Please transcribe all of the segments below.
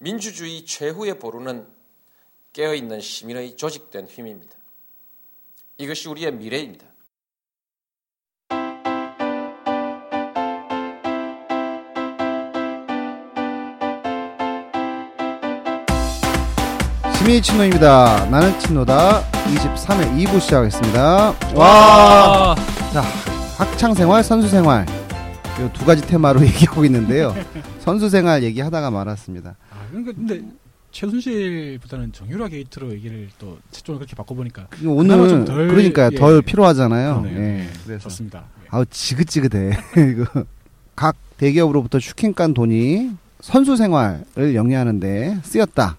민주주의 최후의 보루는 깨어있는 시민의 조직된 힘입니다. 이것이 우리의 미래입니다. 시민의 친노입니다. 나는 친노다. 23회 2부 시작하겠습니다. 와! 자, 학창 생활, 선수 생활. 이 두 가지 테마로 얘기하고 있는데요. 선수 생활 얘기하다가 말았습니다. 아, 그러니까 근데 최순실보다는 정유라 게이트로 얘기를 또 채점을 그렇게 바꿔보니까 오늘 덜, 그러니까 예, 덜 필요하잖아요. 그러네요. 예, 예, 그래서 좋습니다. 예. 아우 지긋지긋해. 이거 각 대기업으로부터 슈킹 깐 돈이 선수 생활을 영위하는데 쓰였다.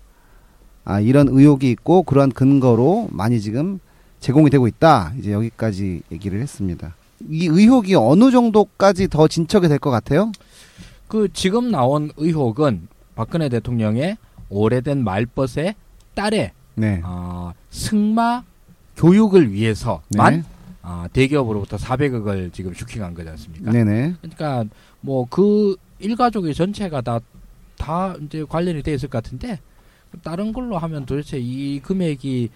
아 이런 의혹이 있고 그러한 근거로 많이 지금 제공이 되고 있다. 이제 여기까지 얘기를 했습니다. 이 의혹이 어느 정도까지 더 진척이 될 것 같아요? 그 지금 나온 의혹은 박근혜 대통령의 오래된 말벗의 딸의 네. 어, 승마 교육을 위해서만 네. 아, 대기업으로부터 400억을 지금 슈킹한 거지 않습니까? 네네. 그러니까 뭐 그 일가족의 전체가 다 다 이제 관련이 돼 있을 것 같은데 다른 걸로 하면 도대체 이 금액이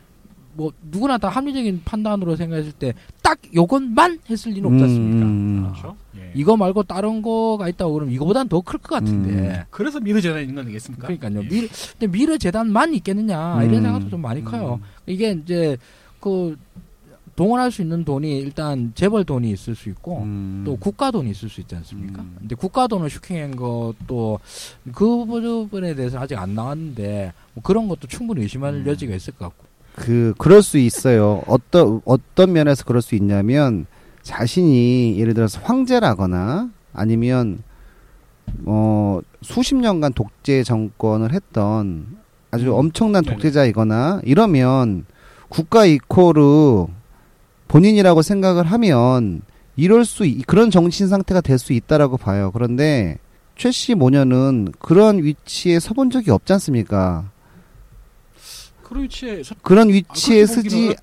뭐 누구나 다 합리적인 판단으로 생각했을 때 딱 요것만 했을 리는 없지 않습니까? 음. 그렇죠. 예. 이거 말고 다른 거가 있다고 그러면 이거보단 더 클 것 같은데. 음. 그래서 미르 재단이 있는 거 아니겠습니까? 그러니까요. 예. 미르, 근데 미르 재단만 있겠느냐 이런 음. 생각도 좀 많이 커요. 음. 이게 이제 그 동원할 수 있는 돈이 일단 재벌 돈이 있을 수 있고 음. 또 국가 돈이 있을 수 있지 않습니까? 음. 근데 국가 돈을 슈킹한 것도 그 부분에 대해서 아직 안 나왔는데 뭐 그런 것도 충분히 의심할 음. 여지가 있을 것 같고. 그 그럴 수 있어요. 어떤 어떤 면에서 그럴 수 있냐면 자신이 예를 들어서 황제라거나 아니면 어 수십 년간 독재 정권을 했던 아주 음. 엄청난 네네. 독재자이거나 이러면 국가 이코르 본인이라고 생각을 하면 이럴 수 있- 그런 정신 상태가 될 수 있다라고 봐요. 그런데 최씨 모녀는 그런 위치에 서본 적이 없지 않습니까? 그런 위치에 서, 그런 아, 위치에 쓰지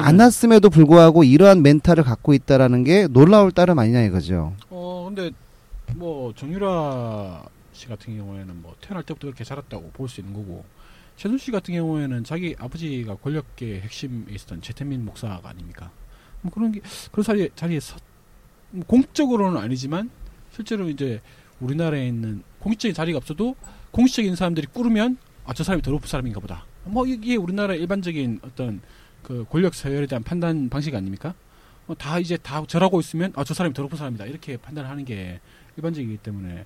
않았음에도 불구하고 이러한 멘탈을 갖고 있다라는 게 놀라울 따름 아니냐 이거죠. 어 근데 뭐 정유라 씨 같은 경우에는 뭐 태어날 때부터 그렇게 자랐다고 볼 수 있는 거고 최순 씨 같은 경우에는 자기 아버지가 권력계 핵심에 있었던 최태민 목사가 아닙니까? 뭐 그런 게 그런 자리에 자리에 서, 뭐 공적으로는 아니지만 실제로 이제 우리나라에 있는 공식적인 자리가 없어도 공식적인 사람들이 꾸르면 아 저 사람이 더 높은 사람인가 보다. 뭐 이게 우리나라 일반적인 어떤 그 권력 서열에 대한 판단 방식 아닙니까? 어, 다 이제 다 절하고 있으면 아 저 사람이 더 높은 사람이다. 이렇게 판단을 하는 게 일반적이기 때문에.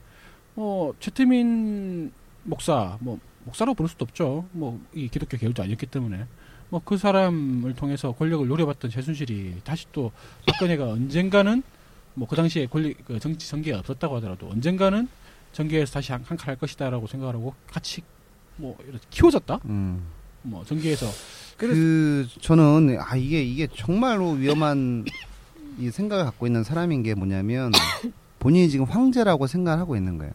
뭐 최태민 목사 뭐 목사라고 부를 수도 없죠. 뭐 이 기독교 계열도 아니었기 때문에. 뭐 그 사람을 통해서 권력을 노려봤던 최순실이 다시 또 박근혜가 언젠가는 뭐 그 당시에 권리 그 정치 전개가 없었다고 하더라도 언젠가는 전개에서 다시 한 칸 할 것이다라고 생각하고 같이 뭐 이렇게 키워졌다 음. 뭐 그래서 그 저는 아 이게 이게 정말로 위험한 이 생각을 갖고 있는 사람인 게 뭐냐면 본인이 지금 황제라고 생각을 하고 있는 거예요.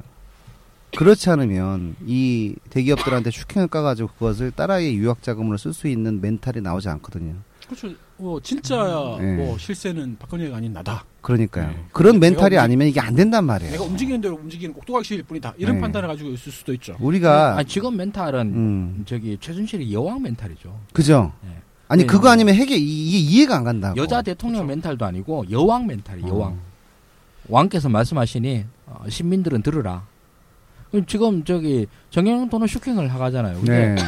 그렇지 않으면 이 대기업들한테 슈킹을 까가지고 그것을 딸아이의 유학 자금으로 쓸 수 있는 멘탈이 나오지 않거든요. 그렇죠 뭐 진짜 네. 뭐 실세는 박근혜가 아닌 나다 그러니까요. 네. 그런 멘탈이 움직- 아니면 이게 안 된단 말이에요. 내가 움직이는 대로 움직이는 꼭두각시일 뿐이다. 이런 네. 판단을 가지고 있을 수도 있죠. 우리가 아니, 지금 멘탈은 음 저기 최순실이 여왕 멘탈이죠. 그죠. 네. 아니 네, 그거 네. 아니면 해결 이게 이해가 안 간다고. 여자 대통령 그렇죠. 멘탈도 아니고 여왕 멘탈이 여왕. 어. 왕께서 말씀하시니 어, 신민들은 들으라. 지금 저기 정영돈은 슈킹을 하가잖아요. 근데 네.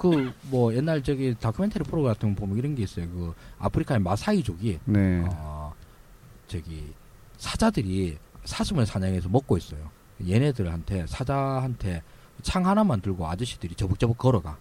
그 뭐 옛날 저기 다큐멘터리 프로 같은 거 보면 이런 게 있어요. 그 아프리카의 마사이족이 네. 어, 저기 사자들이 사슴을 사냥해서 먹고 있어요. 얘네들한테 사자한테 창 하나만 들고 아저씨들이 저벅저벅 걸어가.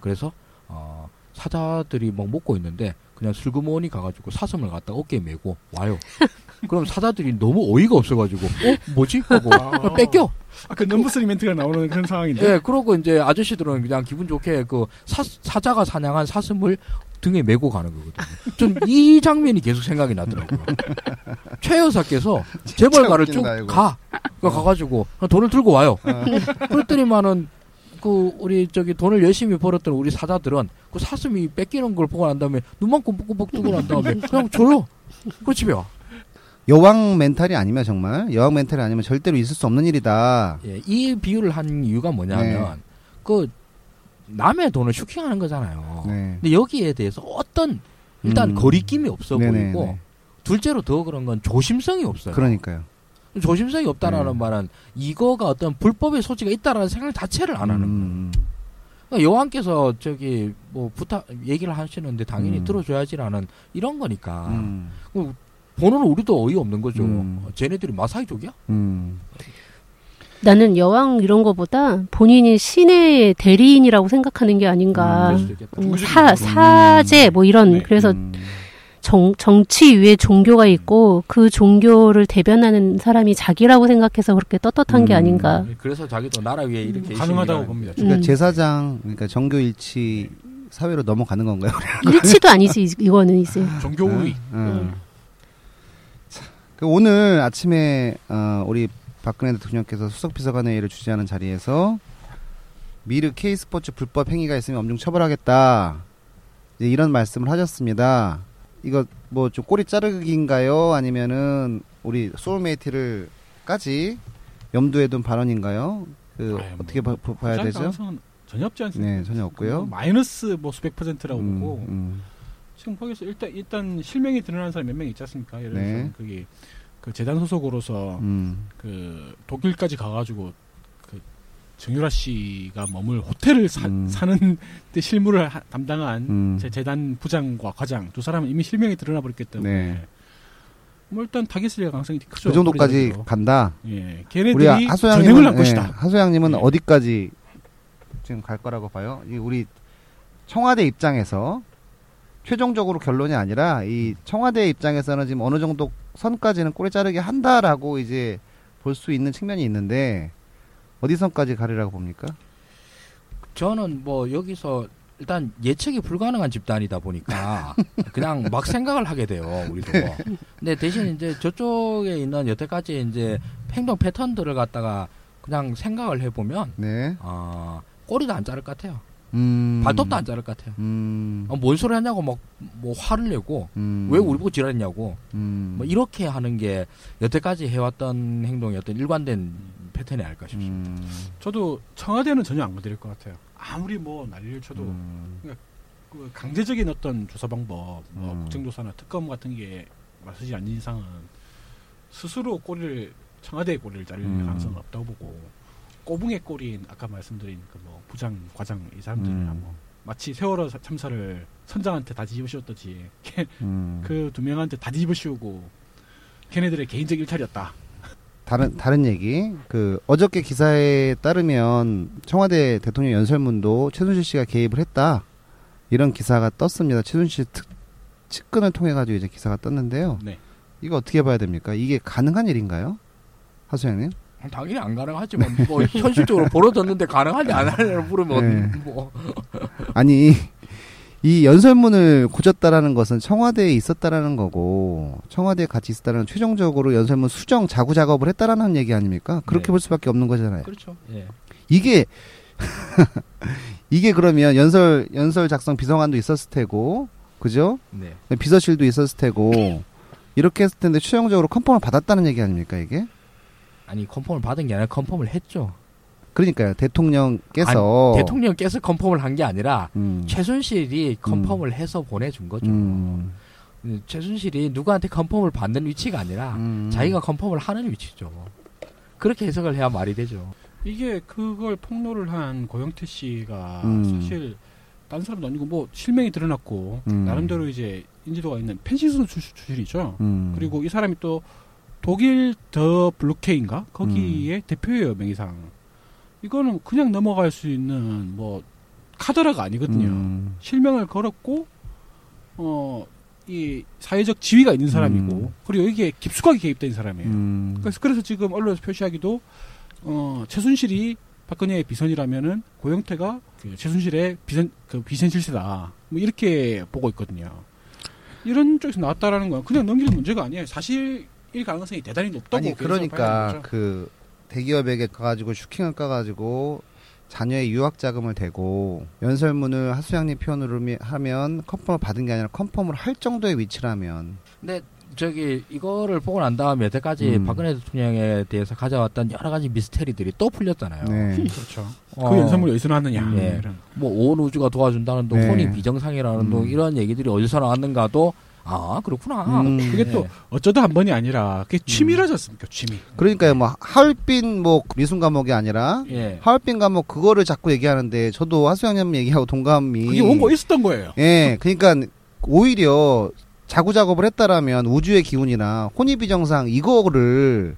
그래서 어, 사자들이 막 먹고 있는데 그냥 슬그머니 가가지고 사슴을 갖다 어깨에 메고 와요. 그럼 사자들이 너무 어이가 없어가지고 어 뭐지 하고 뺏겨. 아그 넘버스리 멘트가 나오는 그런 상황인데. 예, 그러고 이제 아저씨들은 그냥 기분 좋게 그 사, 사자가 사냥한 사슴을 등에 메고 가는 거거든요. 전 이 장면이 계속 생각이 나더라고요. 최 여사께서 재벌 가를 쭉 웃긴다, 이거. 가. 그 가가지고 돈을 들고 와요. 어. 그랬더니만은 그 우리 저기 돈을 열심히 벌었던 우리 사자들은 그 사슴이 뺏기는 걸 보고 난 다음에 눈만 꼼뻑꼼뻑 뜨고 난 다음에 그냥 줘요. 그 집에 와. 여왕 멘탈이 아니면 정말 여왕 멘탈이 아니면 절대로 있을 수 없는 일이다. 예, 이 비유를 한 이유가 뭐냐면 네. 그 남의 돈을 슈킹하는 거잖아요. 네. 근데 여기에 대해서 어떤 일단 음. 거리낌이 없어 네네, 보이고 네. 둘째로 더 그런 건 조심성이 없어요. 그러니까요. 조심성이 없다라는 네. 말은 이거가 어떤 불법의 소지가 있다라는 생각 자체를 안 하는 거예요. 음, 그러니까 여왕께서 저기 뭐 부탁 얘기를 하시는데 당연히 음. 들어줘야지라는 이런 거니까 음, 보는 우리도 어이 없는 거죠. 음. 어, 쟤네들이 마사이족이야? 음. 나는 여왕 이런 거보다 본인이 신의 대리인이라고 생각하는 게 아닌가. 음, 종교적인 사, 거죠. 사제 뭐 이런 네. 그래서 음. 정, 정치 위에 종교가 있고 그 종교를 대변하는 사람이 자기라고 생각해서 그렇게 떳떳한 게 음. 아닌가. 그래서 자기도 나라 위에 이렇게 가능하다고 있으니까 봅니다. 그러니까 음. 제사장 그러니까 정교 일치 사회로 넘어가는 건가요? 일치도 아니지 이- 이거는 이제. 종교 우위. 음. 그 오늘 아침에 어, 우리 박근혜 대통령께서 수석 비서관회의를 주재하는 자리에서 미르 K스포츠 불법 행위가 있으면 엄중 처벌하겠다. 이런 말씀을 하셨습니다. 이거 뭐 좀 꼬리 자르기인가요? 아니면은 우리 소울메이트를까지 염두에 둔 발언인가요? 그 아유, 뭐, 어떻게 봐, 봐- 부작용 되죠? 전혀 없지 않습니까? 네, 전혀 없고요. 뭐 마이너스 뭐 수백 퍼센트라고 음, 보고 음. 지금 거기서 일단 일단 실명이 드러난 사람이 몇 명 있지 않습니까? 예를 들어서 네. 그게 그 재단 소속으로서 음. 그 독일까지 가가지고 그 정유라 씨가 머물 호텔을 사, 음. 사는 데 실무를 하- 담당한 음. 제 재단 부장과 과장 두 사람은 이미 실명이 드러나 버렸기 때문에 네. 뭐 일단 타깃을 가능성이 크죠. 그 정도까지. 간다. 예, 걔네들이 전행을 하소양님은 할 예, 것이다. 하소양님은 예. 어디까지 지금 갈 거라고 봐요? 이 우리 청와대 입장에서 최종적으로 결론이 아니라 이 청와대 입장에서는 지금 어느 정도 선까지는 꼬리 자르게 한다라고 이제 볼 수 있는 측면이 있는데 어디 선까지 가리라고 봅니까? 저는 뭐 여기서 일단 예측이 불가능한 집단이다 보니까 그냥 막 생각을 하게 돼요 우리도. 근데 대신 이제 저쪽에 있는 여태까지 이제 행동 패턴들을 갖다가 그냥 생각을 해보면 네. 어, 꼬리도 안 자를 것 같아요. 음. 발톱도 안 자를 것 같아요. 음. 어, 뭔 소리 하냐고 막 뭐 화를 내고 음. 왜 우리 보고 지랄했냐고 음. 뭐 이렇게 하는 게 여태까지 해왔던 행동이 어떤 일관된 패턴이 아닐까 싶습니다. 음. 저도 청와대는 전혀 안 건드릴 것 같아요. 아무리 뭐 난리를 쳐도 음. 그 강제적인 어떤 조사 방법, 뭐 음. 국정조사나 특검 같은 게 맞서지 않는 이상은 스스로 꼬리를 청와대의 꼬리를 자를 음. 가능성은 없다고 보고 꼬붕의 꼬리인 아까 말씀드린 그 뭐 부장, 과장 이 사람들이나 음. 뭐 마치 세월호 사- 참사를 선장한테 다 뒤집어 씌웠듯이 음. 그두 명한테 다 뒤집어 씌우고 걔네들의 개인적 일탈이었다. 다른 다른 얘기. 그 어저께 기사에 따르면 청와대 대통령 연설문도 최순실 씨가 개입을 했다. 이런 기사가 떴습니다. 최순실 특 측근을 통해 가지고 이제 기사가 떴는데요. 네. 이거 어떻게 봐야 됩니까? 이게 가능한 일인가요? 하소영님? 당연히 안 가능하지만 뭐 현실적으로 벌어졌는데 가능하냐 안 하냐를 물으면 네. 뭐 아니 이 연설문을 고졌다라는 것은 청와대에 있었다라는 거고 청와대에 같이 있었다는 최종적으로 연설문 수정 자구 작업을 했다라는 얘기 아닙니까? 그렇게 네. 볼 수밖에 없는 거잖아요. 그렇죠. 예. 이게 이게 그러면 연설 연설 작성 비서관도 있었을 테고 그죠? 네. 비서실도 있었을 테고 이렇게 했을 텐데 최종적으로 confirm을 받았다는 얘기 아닙니까 이게? 아니 confirm을 받은 게 아니라 confirm을 했죠. 그러니까요 대통령께서 대통령께서 confirm을 한 게 아니라 음, 최순실이 confirm을 해서 보내준 거죠. 음, 음, 최순실이 누구한테 confirm을 받는 위치가 아니라 음. 자기가 confirm을 하는 위치죠. 그렇게 해석을 해야 말이 되죠. 이게 그걸 폭로를 한 고영태 씨가 음. 사실 다른 사람도 아니고 뭐 실명이 드러났고 음. 나름대로 이제 인지도가 있는 펜시스 출- 출신이죠. 음. 그리고 이 사람이 또 독일 더 블루케인가 음. 거기에 대표예요 명의상. 이거는 그냥 넘어갈 수 있는 뭐 카더라가 아니거든요. 음. 실명을 걸었고 어 이 사회적 지위가 있는 사람이고 음. 그리고 여기에 깊숙하게 개입된 사람이에요. 음. 그래서 그래서 지금 언론에서 표시하기도 어 최순실이 박근혜의 비선이라면은 고영태가 그 최순실의 비선 그 비선 실세다 뭐 이렇게 보고 있거든요. 이런 쪽에서 나왔다라는 건 그냥 넘기는 문제가 아니에요. 사실 일 가능성이 대단히 높다고 아니 그러니까. 그 대기업에게 가가지고 슈킹을 까가지고 자녀의 유학 자금을 대고 연설문을 하수양님 표현으로 미- 하면 컨펌을 받은 게 아니라 컨펌을 할 정도의 위치라면 근데 저기 이거를 보고 난 다음에 여태까지 음. 박근혜 대통령에 대해서 가져왔던 여러 가지 미스테리들이 또 풀렸잖아요. 네. 그렇죠. 어, 그 연산물이 어디서 나왔느냐. 네. 이런. 뭐온 우주가 도와준다는 둥, 네. 혼이 비정상이라는 둥 음. 이런 얘기들이 어디서 나왔는가도 아 그렇구나. 음. 그게 또 네. 어쩌다 한 번이 아니라 그게 취미라졌습니까? 취미. 그러니까요, 뭐 하얼빈 뭐 미술 과목이 아니라 예. 하얼빈 과목 그거를 자꾸 얘기하는데 저도 하수영님 얘기하고 동감이 그게 원고 있었던 거예요. 예, 그러니까 오히려 자구 작업을 했다라면 우주의 기운이나 혼이비정상 이거를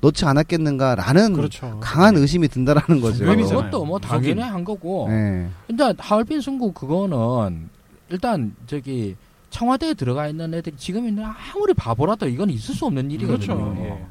넣지 않았겠는가라는 그렇죠. 강한 의심이 든다라는 거죠. 그것도 뭐 당연히 한 거고. 예. 일단 하얼빈 승부 그거는 일단 저기 청와대에 들어가 있는 애들이 지금 있는 아무리 바보라도 이건 있을 수 없는 일이거든요. 그렇죠. 예.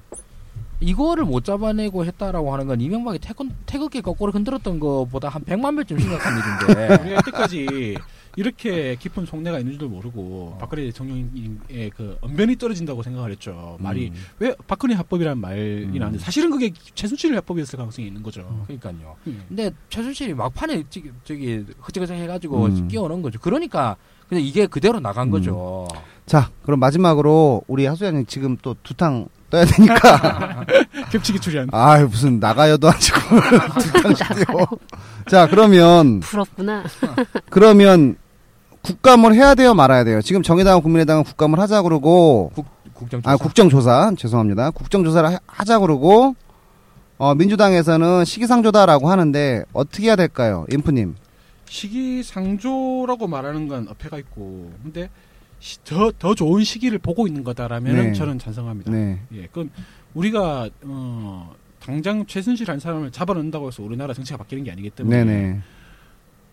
이거를 못 잡아내고 했다라고 하는 건 이명박이 태극, 태극기 거꾸로 흔들었던 것보다 한 100만 배쯤 심각한 일인데. 우리가 이때까지 이렇게 깊은 속내가 있는 줄도 모르고 박근혜 대통령의 그 언변이 떨어진다고 생각을 했죠. 말이 음. 왜 박근혜 합법이라는 말이 음. 나왔는데 사실은 그게 최순실 합법이었을 가능성이 있는 거죠. 그러니까요. 음. 근데 최순실이 막판에 저기, 저기 흐적흐적 해가지고 음. 끼워넣은 거죠. 그러니까 그냥 이게 그대로 나간 음. 거죠. 자, 그럼 마지막으로 우리 하수영님 지금 또 두탕 떠야 되니까 겹치기 출연. 아 무슨 나가요도 아니고 두탕 뛰어. 자, 그러면 부럽구나. 그러면 국감을 해야 돼요, 말아야 돼요. 지금 정의당 국민의당은 국감을 하자 그러고 국정조사. 아 국정조사 죄송합니다. 국정조사를 하- 하자 그러고 어, 민주당에서는 시기상조다라고 하는데 어떻게 해야 될까요, 인프님? 시기상조라고 말하는 건 어폐가 있고, 근데 시- 더, 더 좋은 시기를 보고 있는 거다라면 네. 저는 찬성합니다. 네, 예, 그건 우리가 어, 당장 최순실 한 사람을 잡아넣는다고 해서 우리나라 정치가 바뀌는 게 아니기 때문에 네, 네.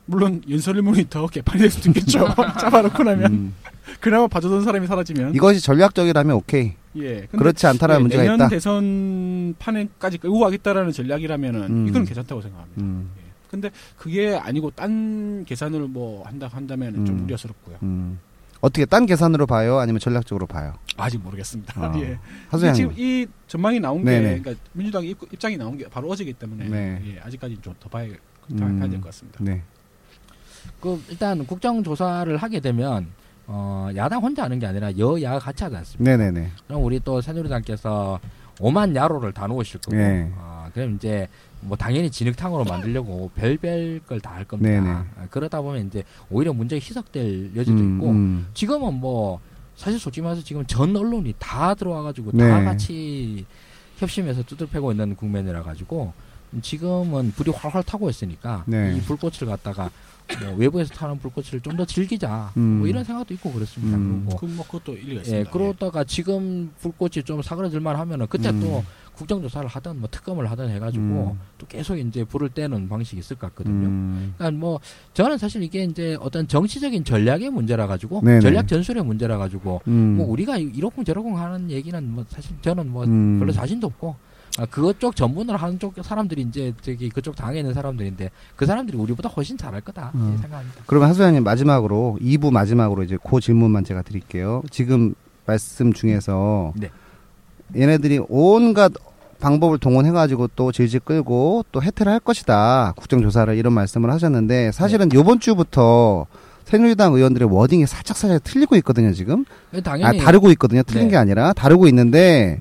물론 연설문이 더 개판이 될 수도 있겠죠. 잡아놓고 나면 음, 그나마 봐주던 사람이 사라지면 이것이 전략적이라면 오케이. 예. 그렇지 않다라는 예, 문제가 내년 있다. 대선 판에까지 끌고 가겠다라는 전략이라면은 음. 이건 괜찮다고 생각합니다. 음, 예. 근데 그게 아니고 딴 계산을 뭐 한다 한다면 좀 음. 우려스럽고요. 음. 어떻게 딴 계산으로 봐요, 아니면 전략적으로 봐요? 아직 모르겠습니다. 아, 예. 지금 이 전망이 나온 게 네네. 그러니까 민주당 입- 입장이 나온 게 바로 어제기 때문에 네. 예, 아직까지 좀 더 봐야 음. 봐야 될 것 같습니다. 네, 그 일단 국정조사를 하게 되면 어, 야당 혼자 하는 게 아니라 여야가 같이 하지 않습니까? 네, 네, 네. 그럼 우리 또 새누리당께서 오만 야로를 다 놓으실 거고, 네. 아, 그럼 이제 뭐 당연히 진흙탕으로 만들려고 별별 걸 다 할 겁니다. 네네. 아, 그러다 보면 이제 오히려 문제가 희석될 여지도 음, 있고, 음. 지금은 뭐 사실 솔직히 말해서 지금 전 언론이 다 들어와가지고 네. 다 같이 협심해서 두들패고 있는 국면이라 가지고 지금은 불이 활활 타고 있으니까 네. 이 불꽃을 갖다가 뭐 외부에서 타는 불꽃을 좀 더 즐기자 음. 뭐 이런 생각도 있고 그렇습니다. 음. 그리고 그뭐 그것도 일리가 예, 있습니다. 그러다가 지금 불꽃이 좀 사그라들만 하면은 그때 음. 또 국정조사를 하든 뭐 특검을 하든 해가지고 음. 또 계속 이제 불을 떼는 방식이 있을 것 같거든요. 음. 그러니까 뭐 저는 사실 이게 이제 어떤 정치적인 전략의 문제라 가지고 네네. 전략 전술의 문제라 가지고 음. 뭐 우리가 이러쿵 저러쿵 하는 얘기는 뭐 사실 저는 뭐 음. 별로 자신도 없고 아, 그것 쪽 전문을 하는 쪽 사람들이 이제 저기 그쪽 당에 있는 사람들인데 그 사람들이 우리보다 훨씬 잘할 거다 음. 생각합니다. 그러면 하수장님 마지막으로 2부 마지막으로 이제 그 질문만 제가 드릴게요. 지금 말씀 중에서 네. 얘네들이 온갖 방법을 동원해가지고 또 질질 끌고 또 해태를 할 것이다. 국정조사를 이런 말씀을 하셨는데 사실은 네. 이번 주부터 새누리당 의원들의 워딩이 살짝 살짝 틀리고 있거든요. 지금 당연히 아 다르고 있거든요. 틀린 네. 게 아니라 다르고 있는데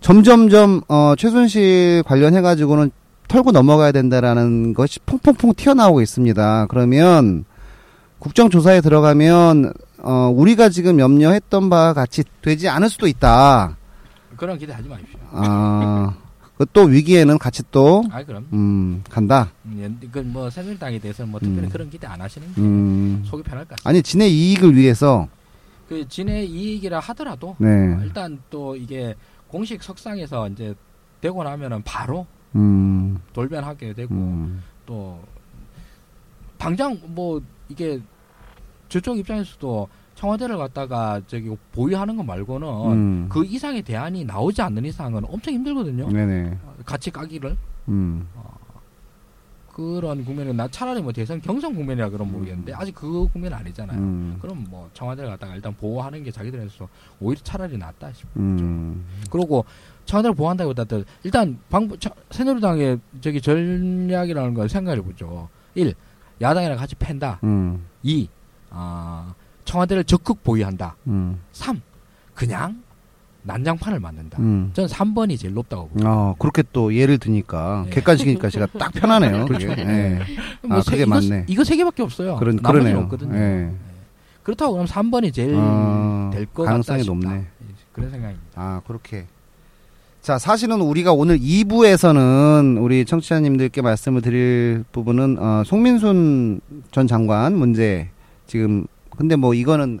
점점점 어, 최순실 관련해 가지고는 털고 넘어가야 된다라는 것이 퐁퐁퐁 튀어나오고 있습니다. 그러면 국정조사에 들어가면 어, 우리가 지금 염려했던 바와 같이 되지 않을 수도 있다. 그런 기대하지 마십시오. 아, 그또 위기에는 같이 또 아 그럼 음, 간다. 그뭐 새누리당에 대해서는 뭐 특별히 음. 그런 기대 안 하시는 게 음. 속이 편할 것 같습니다. 아니 진의 이익을 위해서 그 진의 이익이라 하더라도 네. 어, 일단 또 이게 공식 석상에서 이제 되고 나면은 바로 음. 돌변하게 되고 음. 또 당장 뭐 이게 저쪽 입장에서도 청와대를 갖다가 저기 보유하는 거 말고는 음. 그 이상의 대안이 나오지 않는 이상은 엄청 힘들거든요. 네네. 같이 까기를 음. 그런 국면은 나 차라리 뭐 대선 경선 국면이라 그러면 모르겠는데 아직 그 국면 아니잖아요. 음. 그럼 뭐 청와대를 갖다가 일단 보호하는 게 자기들에서 오히려 차라리 낫다 싶어. 음. 그리고 청와대를 보호한다기보다도 일단 방법 차- 새누리당의 저기 전략이라는 걸 생각해 보죠. 1. 야당이랑 같이 팬다. 음. 2. 아, 청와대를 적극 보유한다. 음. 3. 그냥 난장판을 맞는다. 음. 저는 3번이 제일 높다고 봅니다. 어, 그렇게 또 예를 드니까 네. 객관식이니까 제가 딱 편하네요. 그게. 예. 아, 세- 그게 이거, 맞네. 이거 세 개밖에 없어요. 그런 그러네요. 없거든요. 예. 그렇다고 그럼 3번이 제일 어, 될것 가능성이 같다 싶다. 높네. 그런 생각입니다. 아, 그렇게. 자, 사실은 우리가 오늘 2부에서는 우리 청취자님들께 말씀을 드릴 부분은, 어, 송민순 전 장관 문제, 지금, 근데 뭐 이거는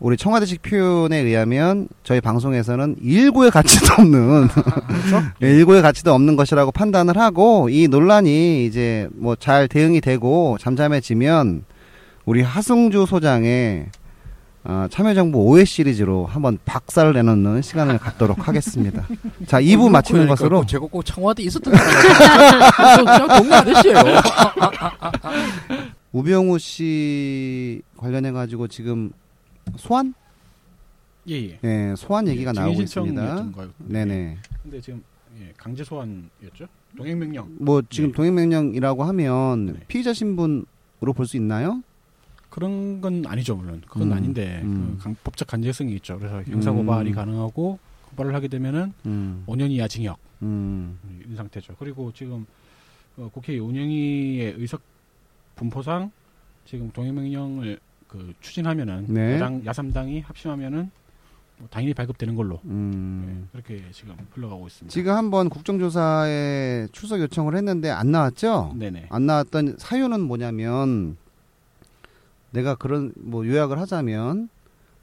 우리 청와대식 표현에 의하면 저희 방송에서는 일고의 가치도 없는, 예, 일고의 가치도 없는 것이라고 판단을 하고 이 논란이 이제 뭐 잘 대응이 되고 잠잠해지면 우리 하승주 소장의 어, 참여정부 5회 시리즈로 한번 박살을 내놓는 시간을 갖도록 하겠습니다. 자, 2부 마치는 그러니까 것으로 제가 꼭 청와대 있었던 사람 그냥 동네 아저씨예요. 우병우 씨 관련해 가지고 지금 소환? 예, 예. 예, 소환 얘기가 증인 나오고 신청이었던 있습니다. 거예요. 네네. 근데 지금 예, 강제 소환이었죠. 동행 명령. 뭐 지금 네. 동행명령이라고 하면 네. 피의자 신분으로 볼 수 있나요? 그런 건 아니죠, 물론. 그건 음, 아닌데 음. 그 강- 법적 간제성이 있죠. 그래서 형사 고발이 음. 가능하고 고발을 하게 되면은 음, 5년 이하 징역 음, 이 상태죠. 그리고 지금 어, 국회 운영위의 의석 분포상 지금 동행명령을 그 추진하면은 네. 야당 야삼당이 합심하면은 뭐 당연히 발급되는 걸로 음. 네, 그렇게 지금 흘러가고 있습니다. 지금 한번 국정조사에 출석 요청을 했는데 안 나왔죠? 네네. 안 나왔던 사유는 뭐냐면 내가 그런 뭐 요약을 하자면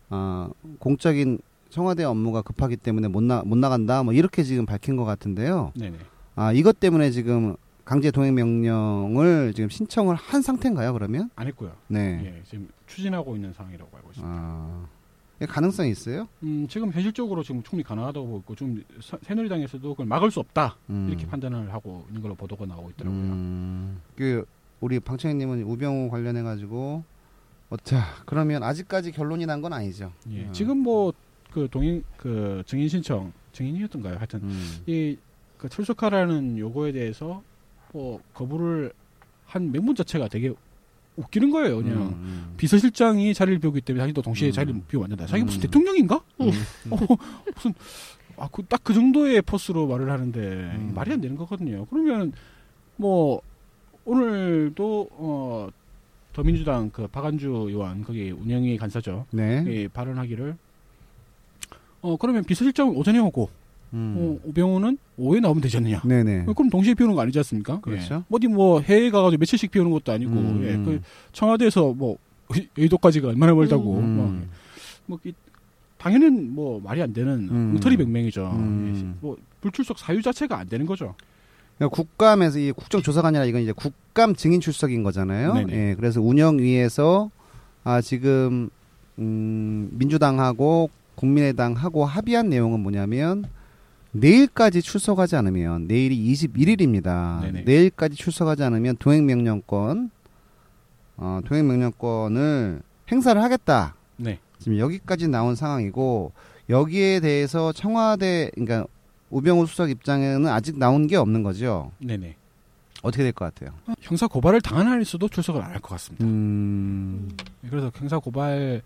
아 공적인 청와대 업무가 급하기 때문에 못 나 못 나간다 뭐 이렇게 지금 밝힌 것 같은데요. 네네. 아 이것 때문에 지금 강제 동행 명령을 지금 신청을 한 상태인가요? 그러면? 안 했고요. 네. 예, 지금 추진하고 있는 상황이라고 알고 있습니다. 아 이게 가능성이 있어요? 음, 지금 현실적으로 지금 충분히 가능하다고 보고 있고 좀 사- 새누리당에서도 그걸 막을 수 없다 음. 이렇게 판단을 하고 있는 걸로 보도가 나오고 있더라고요. 음, 그 우리 방청객님은 우병우 관련해 가지고 어, 자 그러면 아직까지 결론이 난 건 아니죠. 예, 어. 지금 뭐 그 동행 그 증인 신청 증인이었던가요? 하여튼 음. 이그 출석하라는 요구에 대해서 뭐 거부를 한 명분 자체가 되게 웃기는 거예요. 그냥 음, 비서실장이 자리를 비우기 때문에 자기도 동시에 음. 자리를 비우고 앉는다. 자기 무슨 음. 대통령인가? 음. 어, 무슨 아, 그딱그 정도의 포스로 말을 하는데 음. 말이 안 되는 거거든요. 그러면 뭐 오늘도 어 더민주당 그 박안주 의원 거기 운영위 간사죠. 네. 예, 발언하기를 어 그러면 비서실장은 오전에 오고 음. 어, 우병우는 오후에 나오면 되지 않느냐? 네네. 어, 그럼 동시에 비우는 거 아니지 않습니까? 그렇죠. 예. 어디 뭐 해외 가가지고 며칠씩 비우는 것도 아니고 음. 예, 그 청와대에서 뭐 여의도까지가 얼마나 멀다고 음. 뭐, 뭐 이- 당연히 뭐 말이 안 되는 음. 엉터리 백맹이죠. 음. 예, 뭐 불출석 사유 자체가 안 되는 거죠. 그러니까 국감에서 이 국정조사관이라 이건 이제 국감 증인 출석인 거잖아요. 네네. 예, 그래서 운영위에서 아 지금 음, 민주당하고 국민의당하고 합의한 내용은 뭐냐면 내일까지 출석하지 않으면 내일이 21일입니다. 네네. 내일까지 출석하지 않으면 동행명령권 어, 동행명령권을 행사를 하겠다. 네. 지금 여기까지 나온 상황이고 여기에 대해서 청와대 그러니까 우병우 수석 입장에는 아직 나온 게 없는 거죠. 네네. 어떻게 될 것 같아요? 형사 고발을 당한 한에서도 출석을 안 할 것 같습니다. 음, 그래서 형사 고발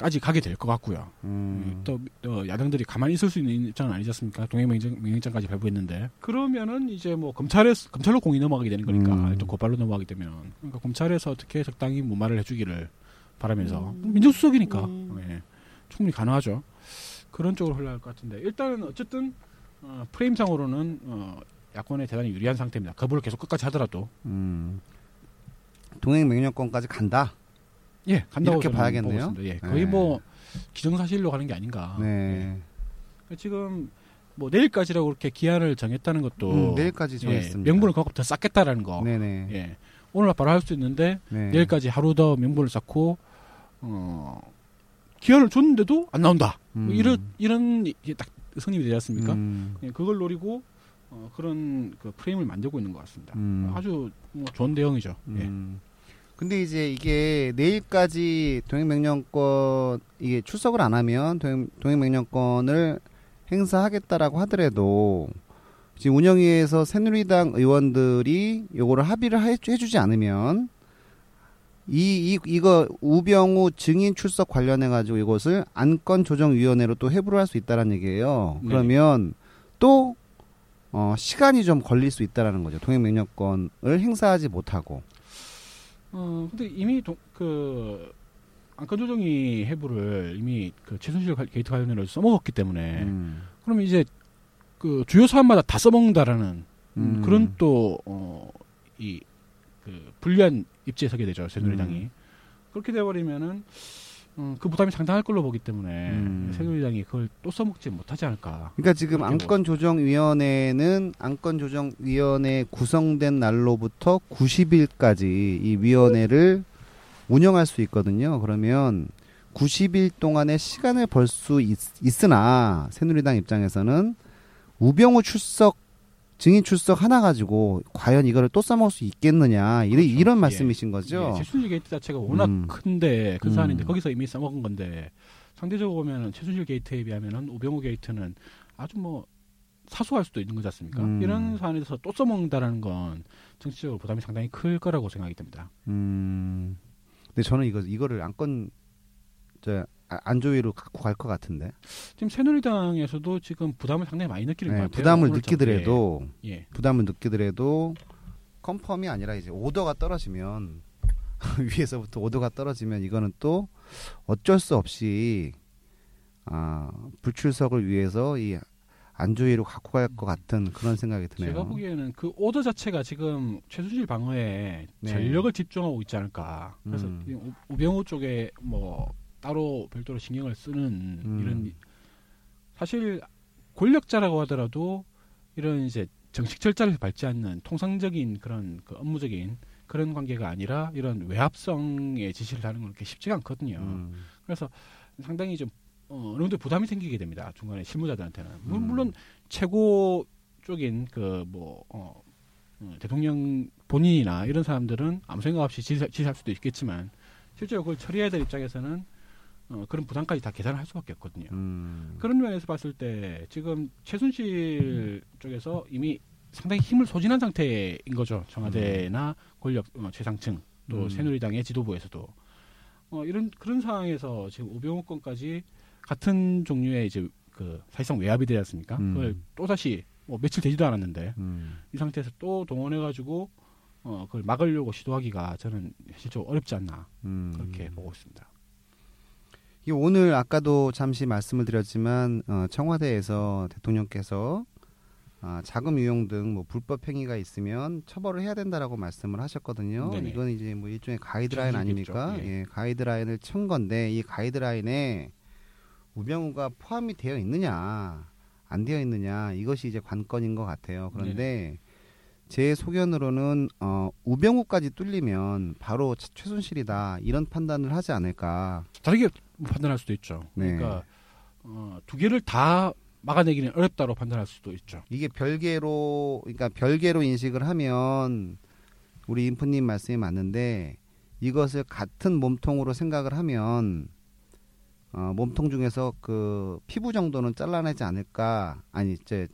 까지 가게 될 것 같고요. 음, 또 어, 야당들이 가만히 있을 수 있는 입장은 아니지 않습니까? 동행명령장까지 발부했는데 그러면은 이제 뭐 검찰에 검찰로 공이 넘어가게 되는 거니까 음. 또 고발로 넘어가게 되면 그러니까 검찰에서 어떻게 적당히 무마를 해주기를 바라면서 민정수석이니까 음. 예, 충분히 가능하죠. 그런 쪽으로 흘러갈 것 같은데 일단은 어쨌든 어, 프레임상으로는 어, 야권에 대단히 유리한 상태입니다. 거부를 계속 끝까지 하더라도 음. 동행 명령권까지 간다. 예 간다고 이렇게 봐야겠네요. 예, 거의 네. 뭐 기정사실로 가는 게 아닌가. 네. 예. 지금 뭐 내일까지라고 그렇게 기한을 정했다는 것도 음, 내일까지 예, 정했습니다. 명분을 그만큼 더 쌓겠다라는 거. 네네. 예. 오늘 바로 할 수 있는데 네. 내일까지 하루 더 명분을 쌓고 어 기한을 줬는데도 안 나온다. 뭐 음. 이런 이런 이게 딱 성립이 되지 않습니까? 음. 예, 그걸 노리고 어, 그런 그 프레임을 만들고 있는 것 같습니다. 음. 아주 뭐 좋은 대응이죠. 예. 음. 근데 이제 이게 내일까지 동행명령권 이게 출석을 안 하면 동행, 동행명령권을 행사하겠다라고 하더라도 지금 운영위에서 새누리당 의원들이 요거를 합의를 해- 해주지 않으면 이, 이 이거 우병우 증인 출석 관련해 가지고 이것을 안건 조정 위원회로 또 회부를 할 수 있다라는 얘기예요. 네. 그러면 또 어, 시간이 좀 걸릴 수 있다라는 거죠. 동행 명령권을 행사하지 못하고. 어 근데 이미 도, 그 안건 조정위 회부를 이미 그 최순실 가- 게이트 관련해서 써먹었기 때문에 음. 그러면 이제 그 주요 사안마다 다 써먹는다라는 음. 그런 또어이 그 불리한 입지에 서게 되죠 새누리당이 음. 그렇게 돼버리면은 음, 그 부담이 상당할 걸로 보기 때문에 음. 새누리당이 그걸 또 써먹지 못하지 않을까. 그러니까 지금 안건 조정 위원회는 안건 조정 위원회 구성된 날로부터 90일까지 이 위원회를 운영할 수 있거든요. 그러면 90일 동안의 시간을 벌 수 있으나 새누리당 입장에서는 우병우 출석 증인 출석 하나 가지고 과연 이거를 또 써먹을 수 있겠느냐 이런 그렇죠. 이런 예. 말씀이신 거죠. 예, 최순실 게이트 자체가 워낙 음. 큰데 큰 음. 사안인데 거기서 이미 써먹은 건데 상대적으로 보면은 최순실 게이트에 비하면은 우병우 게이트는 아주 뭐 사소할 수도 있는 거지 않습니까? 음. 이런 사안에서 또 써먹는다는 건 정치적으로 부담이 상당히 클 거라고 생각이 듭니다. 음. 근데 저는 이거 이거를 안건 안조위로 갖고 갈 것 같은데. 지금 새누리당에서도 지금 부담을 상당히 많이 느끼는 네, 것 같아요. 부담을 느끼더라도 저- 예. 부담을 느끼더라도 confirm이 아니라 이제 오더가 떨어지면 위에서부터 오더가 떨어지면 이거는 또 어쩔 수 없이 아 불출석을 위해서 이 안조위로 갖고 갈 것 같은 그런 생각이 드네요. 제가 보기에는 그 오더 자체가 지금 최순실 방어에 네. 전력을 집중하고 있지 않을까. 그래서 음. 우병우 쪽에 뭐 따로 별도로 신경을 쓰는 음. 이런 사실 권력자라고 하더라도 이런 이제 정식 절차를 밟지 않는 통상적인 그런 그 업무적인 그런 관계가 아니라 이런 외압성의 지시를 하는 건 그렇게 쉽지가 않거든요. 음. 그래서 상당히 좀 어, 어느 정도 부담이 생기게 됩니다. 중간에 실무자들한테는 물- 음. 물론 최고 쪽인 그뭐 어, 어, 대통령 본인이나 이런 사람들은 아무 생각 없이 지시, 지시할 수도 있겠지만 실제로 그걸 처리해야 될 입장에서는 어, 그런 부담까지 다 계산을 할 수밖에 없거든요. 음. 그런 면에서 봤을 때 지금 최순실 쪽에서 이미 상당히 힘을 소진한 상태인 거죠. 청와대나 권력 어, 최상층 또 음. 새누리당의 지도부에서도 어, 이런 그런 상황에서 지금 우병우 건까지 같은 종류의 이제 그 사실상 외압이 되지 않습니까? 음. 그걸 또 다시 뭐 며칠 되지도 않았는데 음. 이 상태에서 또 동원해가지고 어, 그걸 막으려고 시도하기가 저는 실적으로 어렵지 않나 음. 그렇게 보고 있습니다. 이 오늘 아까도 잠시 말씀을 드렸지만 어, 청와대에서 대통령께서 아, 자금 유용 등 뭐 불법 행위가 있으면 처벌을 해야 된다라고 말씀을 하셨거든요. 네네. 이건 이제 뭐 일종의 가이드라인. 아닙니까? 예. 예, 가이드라인을 친 건데 이 가이드라인에 우병우가 포함이 되어 있느냐 안 되어 있느냐 이것이 이제 관건인 것 같아요. 그런데 제 소견으로는 어, 우병우까지 뚫리면 바로 최- 최순실이다 이런 판단을 하지 않을까. 다르게 판단할 수도 있죠. 네. 그러니까 어, 두 개를 다 막아내기는 어렵다고 판단할 수도 있죠. 이게 별개로 그러니까 별개로 인식을 하면 우리 인프님 말씀이 맞는데 이것을 같은 몸통으로 생각을 하면 어, 몸통 중에서 그 피부 정도는 잘라내지 않을까 아니 이제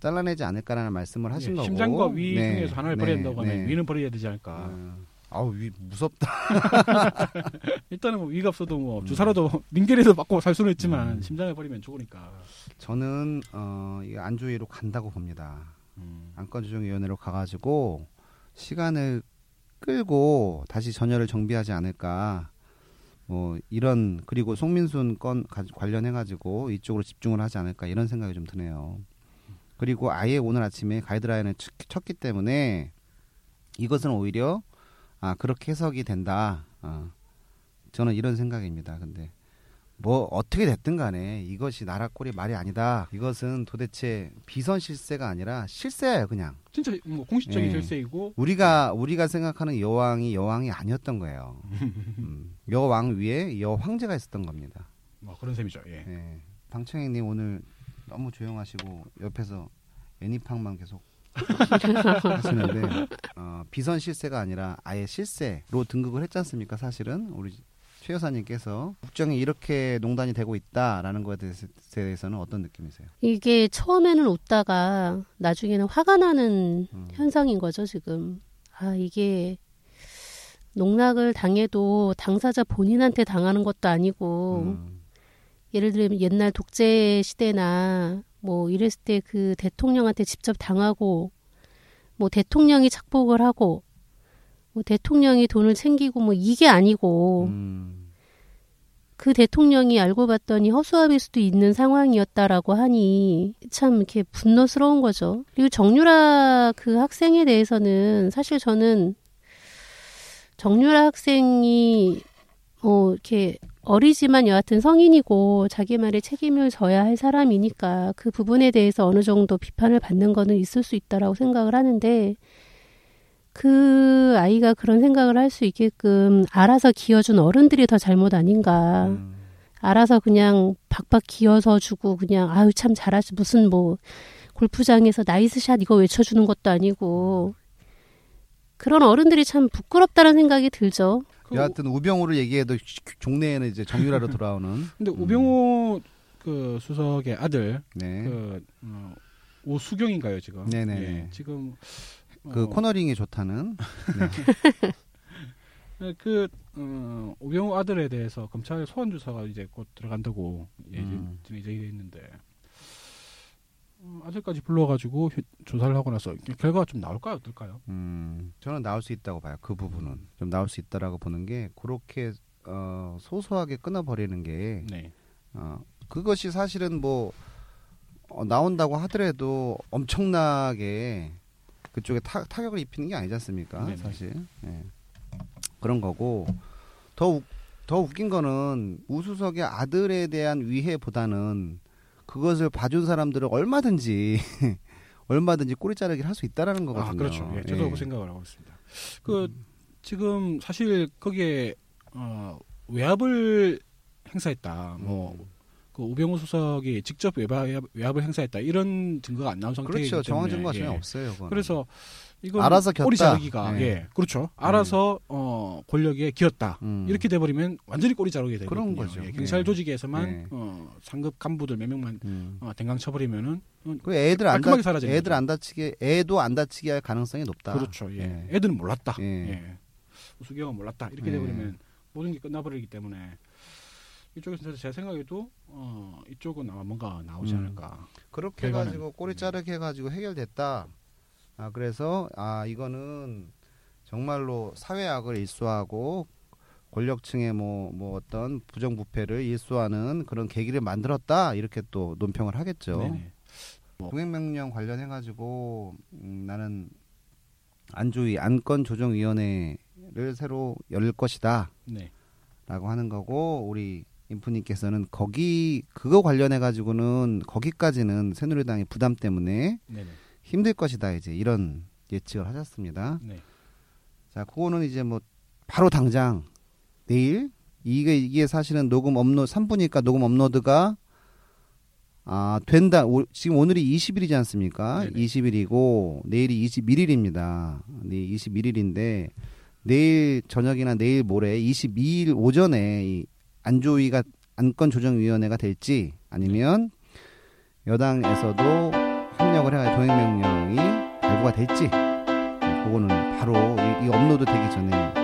잘라내지 않을까라는 말씀을 하신 예, 거고 심장과 위 네, 중에서 하나를 네, 버려야 된다고 하면 네. 위는 버려야 되지 않을까. 어, 아우 위 무섭다 일단은 뭐 위가 없어도 뭐 주사라도 링겔에서 맞고 살 수는 있지만 음. 심장을 버리면 죽으니까. 저는 어, 이 안주위로 간다고 봅니다 음. 안건조정위원회로 가가지고 시간을 끌고 다시 전열을 정비하지 않을까. 뭐 이런 그리고 송민순 건 가- 관련해 가지고 이쪽으로 집중을 하지 않을까 이런 생각이 좀 드네요. 그리고 아예 오늘 아침에 가이드라인을 쳤, 쳤기 때문에 이것은 오히려 아 그렇게 해석이 된다. 어, 저는 이런 생각입니다. 근데 뭐 어떻게 됐든 간에 이것이 나라 꼴이 말이 아니다. 이것은 도대체 비선 실세가 아니라 실세예요, 그냥. 진짜 뭐 공식적인 예. 절세이고 우리가 우리가 생각하는 여왕이 여왕이 아니었던 거예요. 음, 여왕 위에 여황제가 있었던 겁니다. 뭐 그런 셈이죠. 예. 예. 방청객님 오늘 너무 조용하시고 옆에서 애니팡만 계속 하시는데 어, 비선 실세가 아니라 아예 실세로 등극을 했지 않습니까? 사실은 우리 최 여사님께서 국정이 이렇게 농단이 되고 있다라는 것에 대해서- 대해서는 어떤 느낌이세요? 이게 처음에는 웃다가 나중에는 화가 나는 음. 현상인 거죠, 지금. 아, 이게 농락을 당해도 당사자 본인한테 당하는 것도 아니고 음. 예를 들면 옛날 독재 시대나 뭐 이랬을 때 그 대통령한테 직접 당하고 뭐 대통령이 착복을 하고 뭐 대통령이 돈을 챙기고 뭐 이게 아니고 음. 그 대통령이 알고 봤더니 허수아비일 수도 있는 상황이었다라고 하니 참 이렇게 분노스러운 거죠. 그리고 정유라 그 학생에 대해서는 사실 저는 정유라 학생이 어 이렇게 어리지만 여하튼 성인이고 자기 말에 책임을 져야 할 사람이니까 그 부분에 대해서 어느 정도 비판을 받는 거는 있을 수 있다라고 생각을 하는데 그 아이가 그런 생각을 할 수 있게끔 알아서 기어준 어른들이 더 잘못 아닌가. 음. 알아서 그냥 박박 기어서 주고 그냥 아유 참 잘하지 무슨 뭐 골프장에서 nice shot 이거 외쳐주는 것도 아니고 그런 어른들이 참 부끄럽다는 생각이 들죠. 그 여하튼 우병우를 얘기해도 종래에는 이제 정유라로 돌아오는. 근데 음. 우병우 그 수석의 아들 네. 그 어, 오수경인가요 지금? 네네네. 예, 지금 그 어, 코너링이 좋다는. 네. 네, 그 어, 오병우 아들에 대해서 검찰 소환 조사가 이제 곧 들어간다고 예, 음. 지금 얘기돼 있는데 어, 아들까지 불러가지고 휴- 조사를 하고 나서 결과가 좀 나올까요 어떨까요? 음, 저는 나올 수 있다고 봐요. 그 부분은 좀 나올 수 있다라고 보는 게 그렇게 어, 소소하게 끊어버리는 게 네. 어, 그것이 사실은 뭐 어, 나온다고 하더라도 엄청나게 그쪽에 타, 타격을 입히는 게 아니지 않습니까? 네네. 사실 예. 그런 거고 더, 웃- 더 웃긴 거는 우수석의 아들에 대한 위해보다는 그것을 봐준 사람들은 얼마든지 얼마든지 꼬리 자르기를 할 수 있다라는 거거든요. 아 그렇죠. 예, 저도 예. 그 생각을 하고 있습니다. 그 지금 사실 거기에 어, 외압을 행사했다. 뭐 음. 그 우병우 수석이 직접 외압, 외압을 행사했다 이런 증거가 안 나온 상태이기 그렇죠. 정황 증거가 전혀 예. 없어요. 그거는. 그래서 이거 알아서 겼다. 꼬리 자르기가 네. 예 그렇죠. 알아서 어 권력에 기었다. 음. 이렇게 돼버리면 완전히 꼬리 자르게 되거든요. 그런 거죠. 예, 경찰 네. 조직에서만 네. 어, 상급 간부들 몇 명만 음. 어, 댕강 쳐버리면은 어, 그 애들 안 다, 애들. 안 다치게 애도 안 다치게 할 가능성이 높다. 그렇죠. 예. 예. 애들은 몰랐다. 예. 예. 우수경은 몰랐다. 이렇게 예. 돼버리면 모든 게 끝나버리기 때문에 이쪽에서 제 생각에도 어, 이쪽은 아마 뭔가 나오지 음. 않을까. 그렇게 결과는- 해가지고 꼬리 자르게 해가지고 해결됐다. 아 그래서 아 이거는 정말로 사회악을 일소하고 권력층의 뭐 뭐 어떤 부정부패를 일소하는 그런 계기를 만들었다 이렇게 또 논평을 하겠죠. 네네. 동행명령 관련해 가지고 음, 나는 안주위 안건 조정위원회를 새로 열 것이다. 네. 라고 하는 거고 우리 인프님께서는 거기 그거 관련해 가지고는 거기까지는 새누리당의 부담 때문에 네네. 힘들 것이다 이제 이런 예측을 하셨습니다. 네. 자, 그거는 이제 뭐 바로 당장 내일 이게 이게 사실은 녹음 업로드 3분이니까 녹음 업로드가 아 된다. 오- 지금 오늘이 20일이지 않습니까? 네네. 20일이고 내일이 21일입니다. 내일 21일인데 내일 저녁이나 내일 모레 22일 오전에 이 안조위가 안건조정위원회가 될지 아니면 여당에서도 협력을 해가 동행명령이 발부가 될지. 네, 그거는 바로 이, 이 업로드 되기 전에